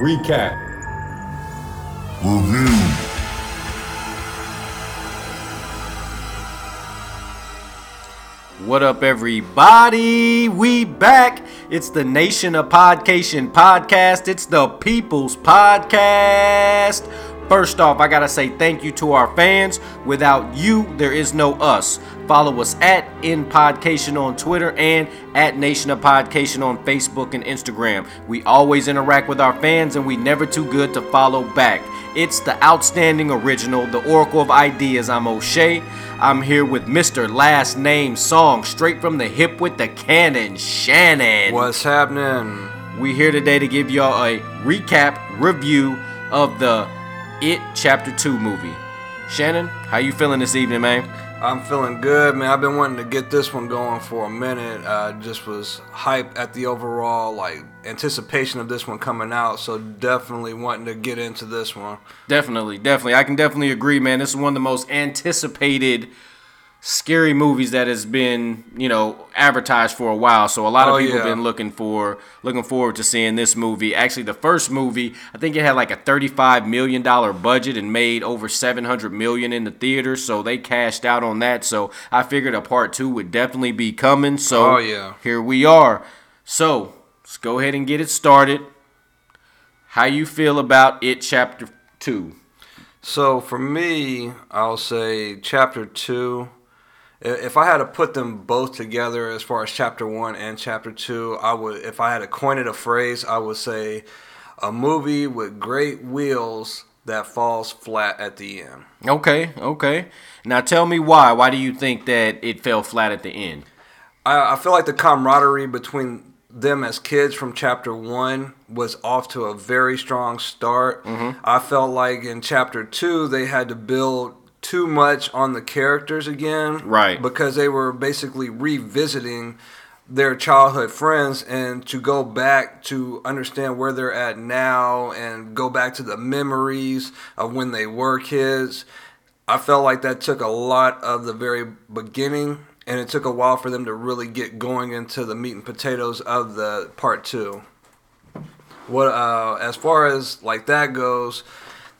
Recap. Review. What up, everybody? We back. It's the Nation of Podcation podcast. It's the People's Podcast. First off, I gotta say thank you to our fans. Without you, there is no us. Follow us at In Podcation on Twitter and at Nation of Podcation on Facebook and Instagram. We always interact with our fans and we never too good to follow back. It's the outstanding original, the Oracle of Ideas. I'm O'Shea. I'm here with Mr. Last Name Song, straight from the hip with the cannon, Shannon. What's happening? We're here today to give y'all a recap review of the It Chapter 2 movie. Shannon, how you feeling this evening, man? I'm feeling good, man. I've been wanting to get this one going for a minute. Uh, just was hype at the overall like anticipation of this one coming out, so definitely wanting to get into this one. Definitely, definitely. I can definitely agree, man. This is one of the most anticipated scary movies that has been, you know, advertised for a while. So a lot of Oh, people yeah. have been looking for looking forward to seeing this movie. Actually, the first movie, I think it had like a 35 million dollar budget and made over 700 million in the theaters, so they cashed out on that. So I figured a part 2 would definitely be coming. So Oh, yeah. here we are. So, let's go ahead and get it started. How you feel about it chapter 2? So for me, I'll say chapter two. If I had to put them both together as far as chapter one and chapter two, I would. If I had to coin it a phrase, I would say a movie with great wheels that falls flat at the end. Okay, okay. Now tell me why. Why do you think that it fell flat at the end? I, I feel like the camaraderie between them as kids from chapter one was off to a very strong start. Mm-hmm. I felt like in chapter two they had to build too much on the characters again, Right. Because they were basically revisiting their childhood friends and to go back to understand where they're at now and go back to the memories of when they were kids. I felt like that took a lot of the very beginning, and it took a while for them to really get going into the meat and potatoes of the part two. What uh, as far as like that goes,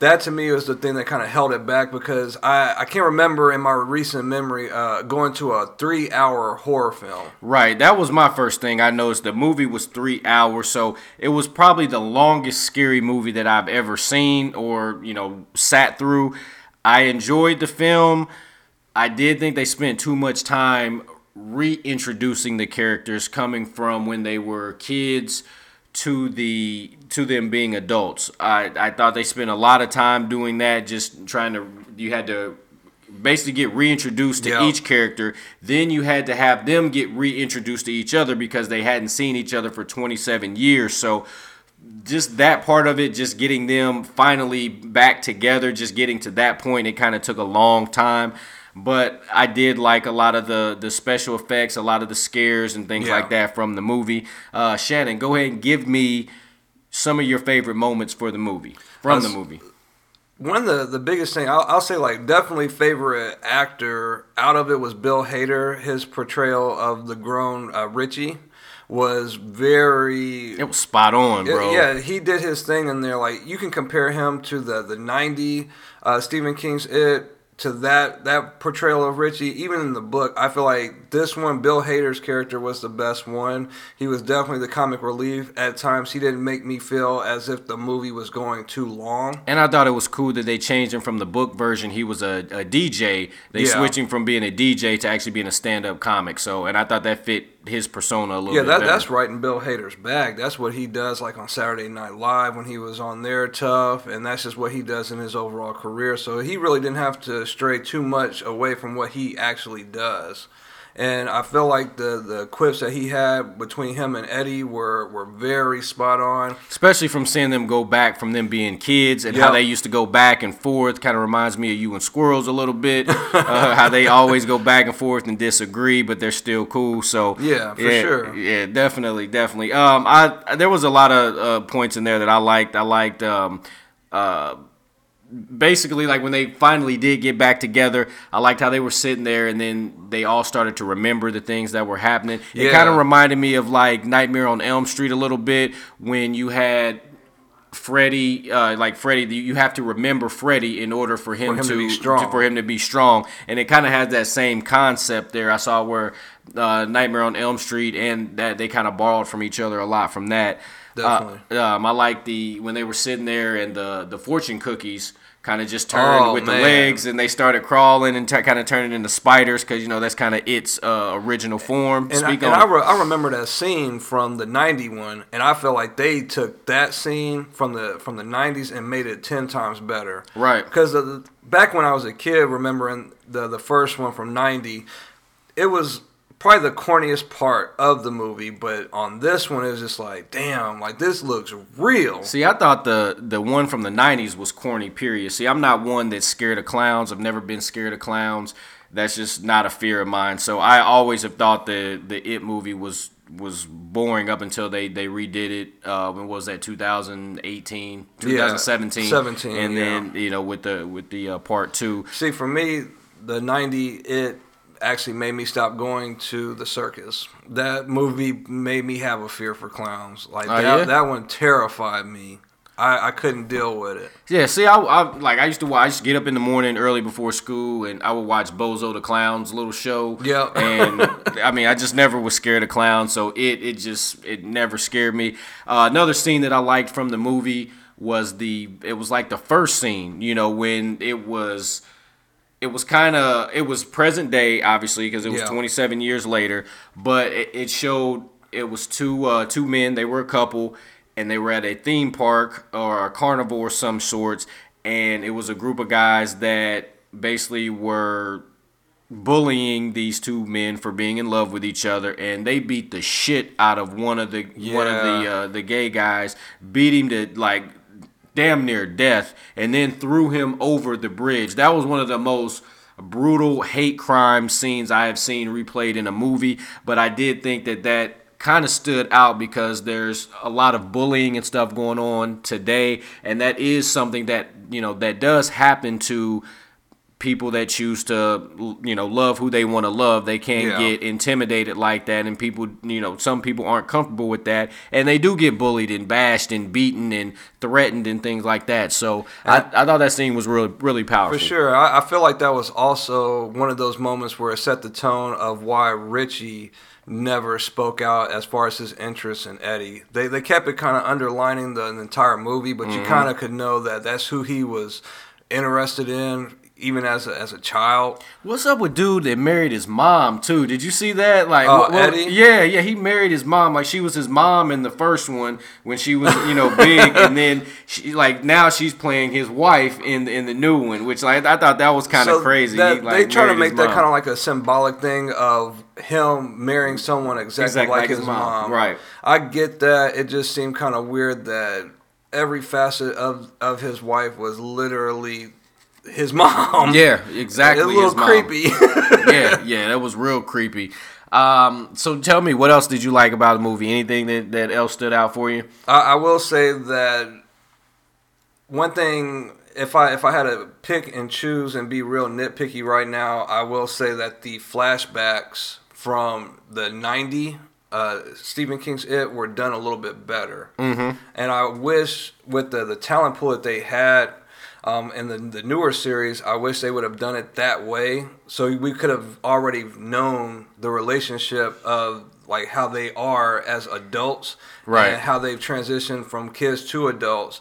that to me was the thing that kind of held it back because I I can't remember in my recent memory uh, going to a three hour horror film. Right, that was my first thing. I noticed the movie was three hours, so it was probably the longest scary movie that I've ever seen or, you know, sat through. I enjoyed the film. I did think they spent too much time reintroducing the characters coming from when they were kids to the to them being adults. I, I thought they spent a lot of time doing that, just trying to you had to basically get reintroduced to Yeah. each character. Then you had to have them get reintroduced to each other because they hadn't seen each other for 27 years. So just that part of it, just getting them finally back together, just getting to that point, it kind of took a long time. But I did like a lot of the the special effects, a lot of the scares and things Yeah. like that from the movie. Uh, Shannon, go ahead and give me some of your favorite moments for the movie from the movie. One of the, the biggest thing I'll, I'll say like definitely favorite actor out of it was Bill Hader. His portrayal of the grown uh, Richie was very It was spot on, bro. Yeah, he did his thing in there. Like you can compare him to the the '90 uh, Stephen King's It to that that portrayal of Richie. Even in the book, I feel like this one, Bill Hader's character was the best one. He was definitely the comic relief. At times, he didn't make me feel as if the movie was going too long. And I thought it was cool that they changed him from the book version. He was a, a DJ. They Yeah. switched him from being a DJ to actually being a stand up comic. So, and I thought that fit his persona a little Yeah, bit that, that's right in Bill Hader's bag. That's what he does, like on Saturday Night Live when he was on there tough, and that's just what he does in his overall career. So he really didn't have to stray too much away from what he actually does. And I feel like the the quips that he had between him and Eddie were were very spot on. Especially from seeing them go back from them being kids and how they used to go back and forth. Kind of reminds me of you and squirrels a little bit. uh, how they always go back and forth and disagree, but they're still cool. So Yeah, for yeah, sure. Yeah, definitely, definitely. Um, I there was a lot of uh, points in there that I liked. I liked um, uh, basically like when they finally did get back together i liked how they were sitting there and then they all started to remember the things that were happening it Yeah. kind of reminded me of like nightmare on elm street a little bit when you had Freddy, uh, like Freddy, you have to remember Freddy in order for him, For him to to, be strong. for him to be strong, and it kind of has that same concept there. I saw where uh, Nightmare on Elm Street and that they kind of borrowed from each other a lot from that. Definitely. Uh, um, I like the when they were sitting there and the the fortune cookies kind of just turned Oh, with the legs and they started crawling and t- kind of turning into spiders because you know that's kind of its uh, original form. And, I, Speak and I, re- I remember that scene from the '91, and I feel like they took that scene from the from the '90s and made it ten times better. Right. Because back when I was a kid, remembering the the first one from '90, it was probably the corniest part of the movie. But on this one, it was just like, damn, like this looks real. See, I thought the the one from the '90s was corny. Period. See, I'm not one that's scared of clowns. I've never been scared of clowns. That's just not a fear of mine. So I always have thought the the It movie was was boring up until they they redid it. Uh, when was that? 2018, 2017, 17, and yeah. then you know with the with the uh, part two. See, for me, the 90, it actually made me stop going to the circus. That movie made me have a fear for clowns. Like, Oh, that, yeah? that one terrified me. I, I couldn't deal with it. Yeah, see, I, I like I used to watch. I used to get up in the morning early before school, and I would watch Bozo the Clown's little show. Yeah. and I mean, I just never was scared of clowns, so it it just it never scared me. Uh, another scene that I liked from the movie was the it was like the first scene, you know, when it was it was kind of it was present day obviously because it was Yeah. 27 years later but it, it showed it was two uh, two men they were a couple and they were at a theme park or a carnival of some sorts and it was a group of guys that basically were bullying these two men for being in love with each other and they beat the shit out of one of the one of the uh, the gay guys beat him to like damn near death and then threw him over the bridge. That was one of the most brutal hate crime scenes I have seen replayed in a movie, but I did think that that kind of stood out because there's a lot of bullying and stuff going on today and that is something that, you know, that does happen to people that choose to you know love who they want to love they can Yeah. get intimidated like that and people you know some people aren't comfortable with that and they do get bullied and bashed and beaten and threatened and things like that so I, I thought that scene was really really powerful For sure. I, I feel like that was also one of those moments where it set the tone of why Richie never spoke out as far as his interest in Eddie. They, they kept it kind of underlining the, entire movie, but Mm-hmm. you kind of could know that that's who he was interested in, even as a, as a child. What's up with dude that married his mom too? Did you see that? Like, Oh, what- what- yeah, yeah, he married his mom. Like she was his mom in the first one when she was, you know, big, and then she like now she's playing his wife in in the new one, which like I thought that was kind of So crazy. that- He, like, they try to make that kind of like a symbolic thing of him marrying someone exactly, Exactly like, like his, his mom. mom, right. I get that. It just seemed kind of weird that every facet of of his wife was literally his mom. Yeah, exactly. a little creepy. yeah, yeah, that was real creepy. Um, so tell me, what else did you like about the movie? Anything that, that else stood out for you? I, I will say that one thing, if I if I had to pick and choose and be real nitpicky right now, I will say that the flashbacks from the '90 uh, Stephen King's It were done a little bit better. Mm-hmm. And I wish with the the talent pool that they had. Um, in the, the newer series, I wish they would have done it that way, so we could have already known the relationship of like how they are as adults, Right. and how they've transitioned from kids to adults,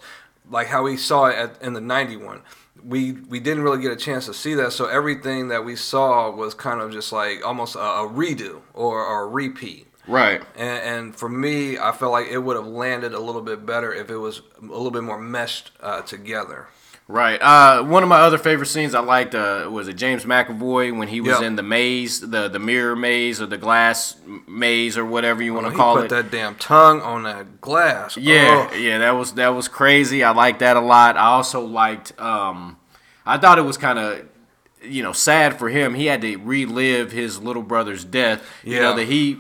like how we saw it at, in the '91. We we didn't really get a chance to see that, so everything that we saw was kind of just like almost a, a redo or, or a repeat. Right. And, and for me, I felt like it would have landed a little bit better if it was a little bit more meshed uh, together. Right. Uh, one of my other favorite scenes I liked uh, was it James McAvoy when he was Yep. in the maze, the the mirror maze or the glass maze or whatever you want to He call put it. that damn tongue on that glass. Yeah, Ugh. yeah, that was that was crazy. I liked that a lot. I also liked. Um, I thought it was kind of, you know, sad for him. He had to relive his little brother's death. You know Yeah. that he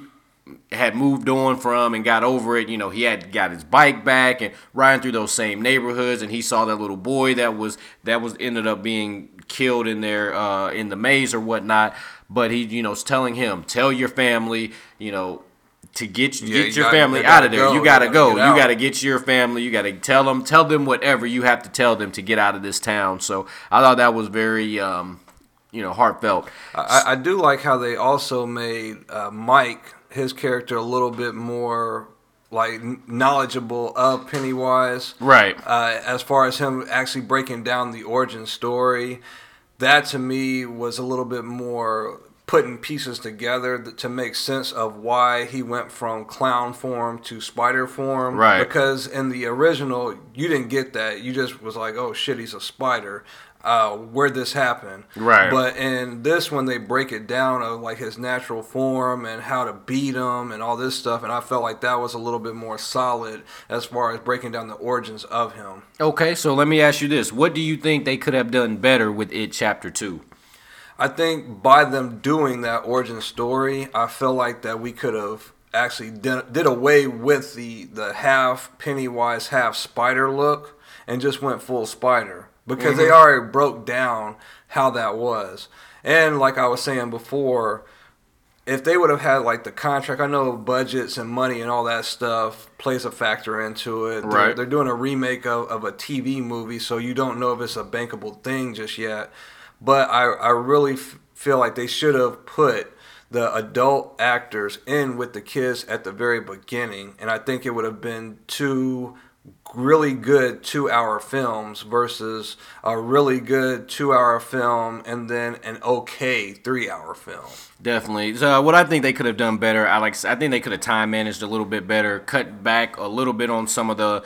had moved on from and got over it. You know, he had got his bike back and riding through those same neighborhoods, and he saw that little boy that was that was ended up being killed in there uh, in the maze or whatnot. But he, you know, was telling him, tell your family, you know, to get Yeah, get you your gotta- family you out of there. go. You You gotta gotta go. You gotta get your family. You gotta tell them tell them whatever you have to tell them to get out of this town. So I thought that was very um, you know heartfelt. I, I do like how they also made uh, Mike, his character, a little bit more like knowledgeable of Pennywise. Right. Uh, as far as him actually breaking down the origin story, that to me was a little bit more putting pieces together to make sense of why he went from clown form to spider form. Right. Because in the original, you didn't get that. You just was like, oh shit, he's a spider. Uh, where'd this happened. Right. But in this one, they break it down of like his natural form and how to beat him and all this stuff. And I felt like that was a little bit more solid as far as breaking down the origins of him. Okay, so let me ask you this: What do you think they could have done better with it, Chapter Two? I think by them doing that origin story, I feel like that we could have actually did, did away with the the half Pennywise, half Spider look, and just went full Spider because they mm-hmm. already broke down how that was. And like I was saying before, if they would have had like the contract, I know budgets and money and all that stuff plays a factor into it. They're, Right. they're doing a remake of, of a TV movie, so you don't know if it's a bankable thing just yet. But I, I really f- feel like they should have put the adult actors in with the kids at the very beginning, and I think it would have been two really good two hour films versus a really good two hour film and then an okay three hour film. Definitely. So what I think they could have done better, Alex. I think they could have time managed a little bit better, cut back a little bit on some of the,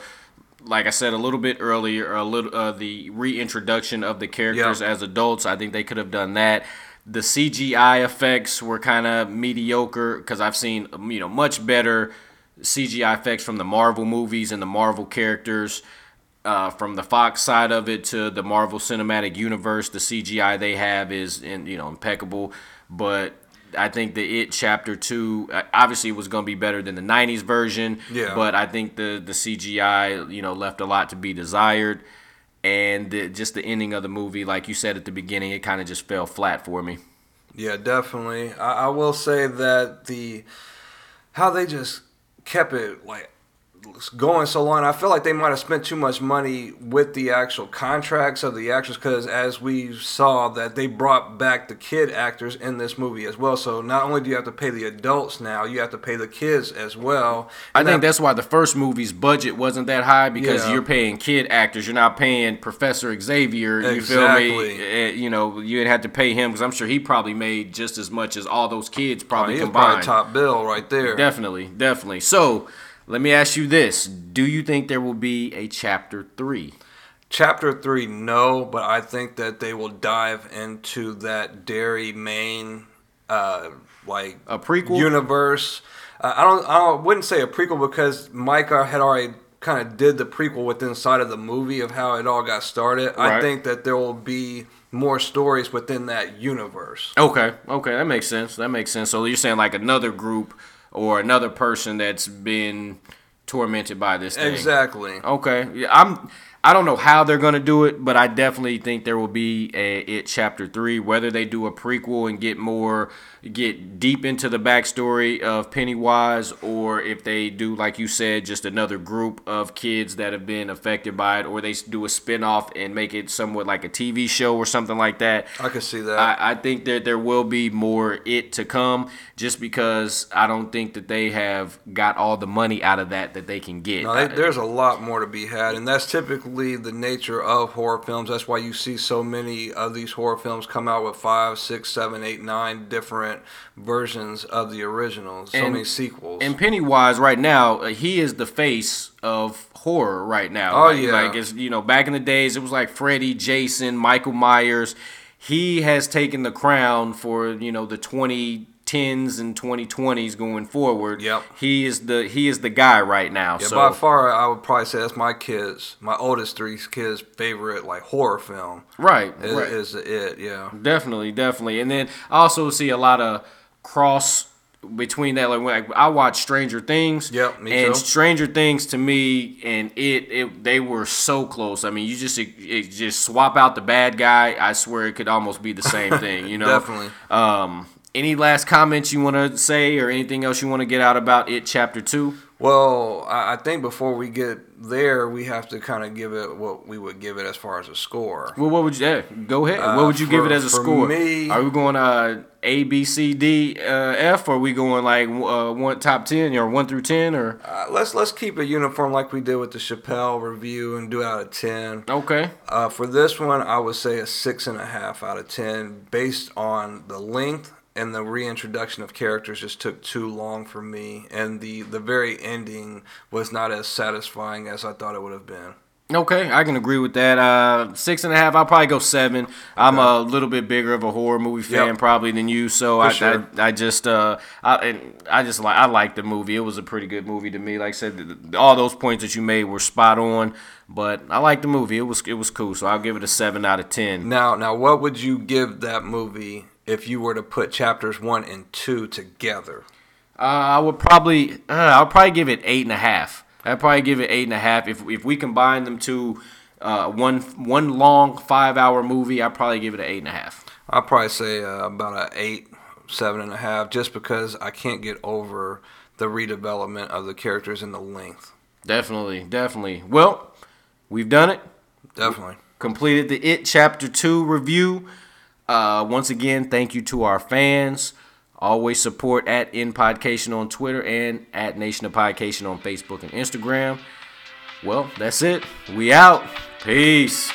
like I said a little bit earlier, a little uh, the reintroduction of the characters Yeah. as adults. I think they could have done that. The CGI effects were kind of mediocre because I've seen you know much better CGI effects from the Marvel movies and the Marvel characters. Uh, from the Fox side of it to the Marvel Cinematic Universe, the CGI they have is in, you know impeccable. But I think the It Chapter Two uh, obviously was going to be better than the '90s version. Yeah. But I think the the CGI you know left a lot to be desired, and the, just the ending of the movie, like you said at the beginning, it kind of just fell flat for me. Yeah, definitely. I, I will say that the how they just kept it like going so long. I feel like they might have spent too much money with the actual contracts of the actors because as we saw that they brought back the kid actors in this movie as well. So not only do you have to pay the adults now, you have to pay the kids as well. I think that- that's why the first movie's budget wasn't that high because Yeah. you're paying kid actors. You're not paying Professor Xavier. You feel me? Uh, You know, you'd have to pay him because I'm sure he probably made just as much as all those kids Oh, probably was combined. probably top bill right there. Definitely, definitely. So, let me ask you this: Do you think there will be a chapter three? Chapter three, no, but I think that they will dive into that Derry Maine, uh, like A prequel? universe. Uh, I don't, I don't, wouldn't say a prequel because Micah had already kind of did the prequel within inside of the movie of how it all got started. I think that there will be more stories within that universe. Okay, okay, that makes sense. That makes sense. So you're saying like another group or another person that's been tormented by this thing. Exactly. Okay, yeah, I'm. I don't know how they're gonna do it, but I definitely think there will be a it chapter three. Whether they do a prequel and get more, get deep into the backstory of Pennywise, or if they do, like you said, just another group of kids that have been affected by it, or they do a spin-off and make it somewhat like a TV show or something like that. I can see that. I, I think that there will be more it to come, just because I don't think that they have got all the money out of that that they can get. No, they, there's a lot more to be had, and that's typically the nature of horror films. That's why you see so many of these horror films come out with five, six, seven, eight, nine different versions of the originals. So And- many sequels. And Pennywise right now, uh, he is the face of horror right now. Oh, like, yeah. like it's you know back in the days it was like Freddy, Jason, Michael Myers. He has taken the crown for you know the 2010s and 2020s going forward. Yep. He is the he is the guy right now. yeah, so by far, I would probably say that's my kids, my oldest three kids' favorite like horror film. right, Is, right. is it? Yeah. Definitely, definitely. And then I also see a lot of cross between that. Like, I, I watch Stranger Things. Yep, me and too. Stranger Things to me and it, it they were so close. I mean, you just it, it just swap out the bad guy. I swear it could almost be the same thing. You know, Definitely. Um, any last comments you want to say or anything else you want to get out about it chapter 2 well i think before we get there we have to kind of give it what we would give it as far as a score. Well what would you yeah, go ahead. Uh, what would you for, give it as a score? me, are we going uh a b c d uh, f or are we going like uh, one top 10 or 1 through 10 or? Uh, let's let's keep it uniform like we did with the chappelle review and do out of 10 okay. Uh, for this one i would say a six and a half out of 10 based on the length and the reintroduction of characters just took too long for me, and the the very ending was not as satisfying as I thought it would have been. Okay, I can agree with that. Uh, six and a half. I'll probably go seven. Okay. I'm a little bit bigger of a horror movie fan yep. probably than you, so I, sure. I, I just uh I I just like I like the movie. It was a pretty good movie to me. Like I said, all those points that you made were spot on. But I like the movie. It was it was cool. So I'll give it a seven out of ten. Now now, what would you give that movie if you were to put chapters one and two together? Uh, I would probably, uh, I'll probably give it eight and a half. I'd probably give it eight and a half. If if we combine them to uh, one one long five hour movie, I'd probably give it an eight and a half. I'd probably say uh, about an eight, seven and a half, just because I can't get over the redevelopment of the characters and the length. Definitely, definitely. Well, we've done it. Definitely. Completed the It Chapter 2 review. Uh, once again, thank you to our fans. Always support at Podcation on Twitter and at Nation of Podcation on Facebook and Instagram. Well, that's it. We out. Peace.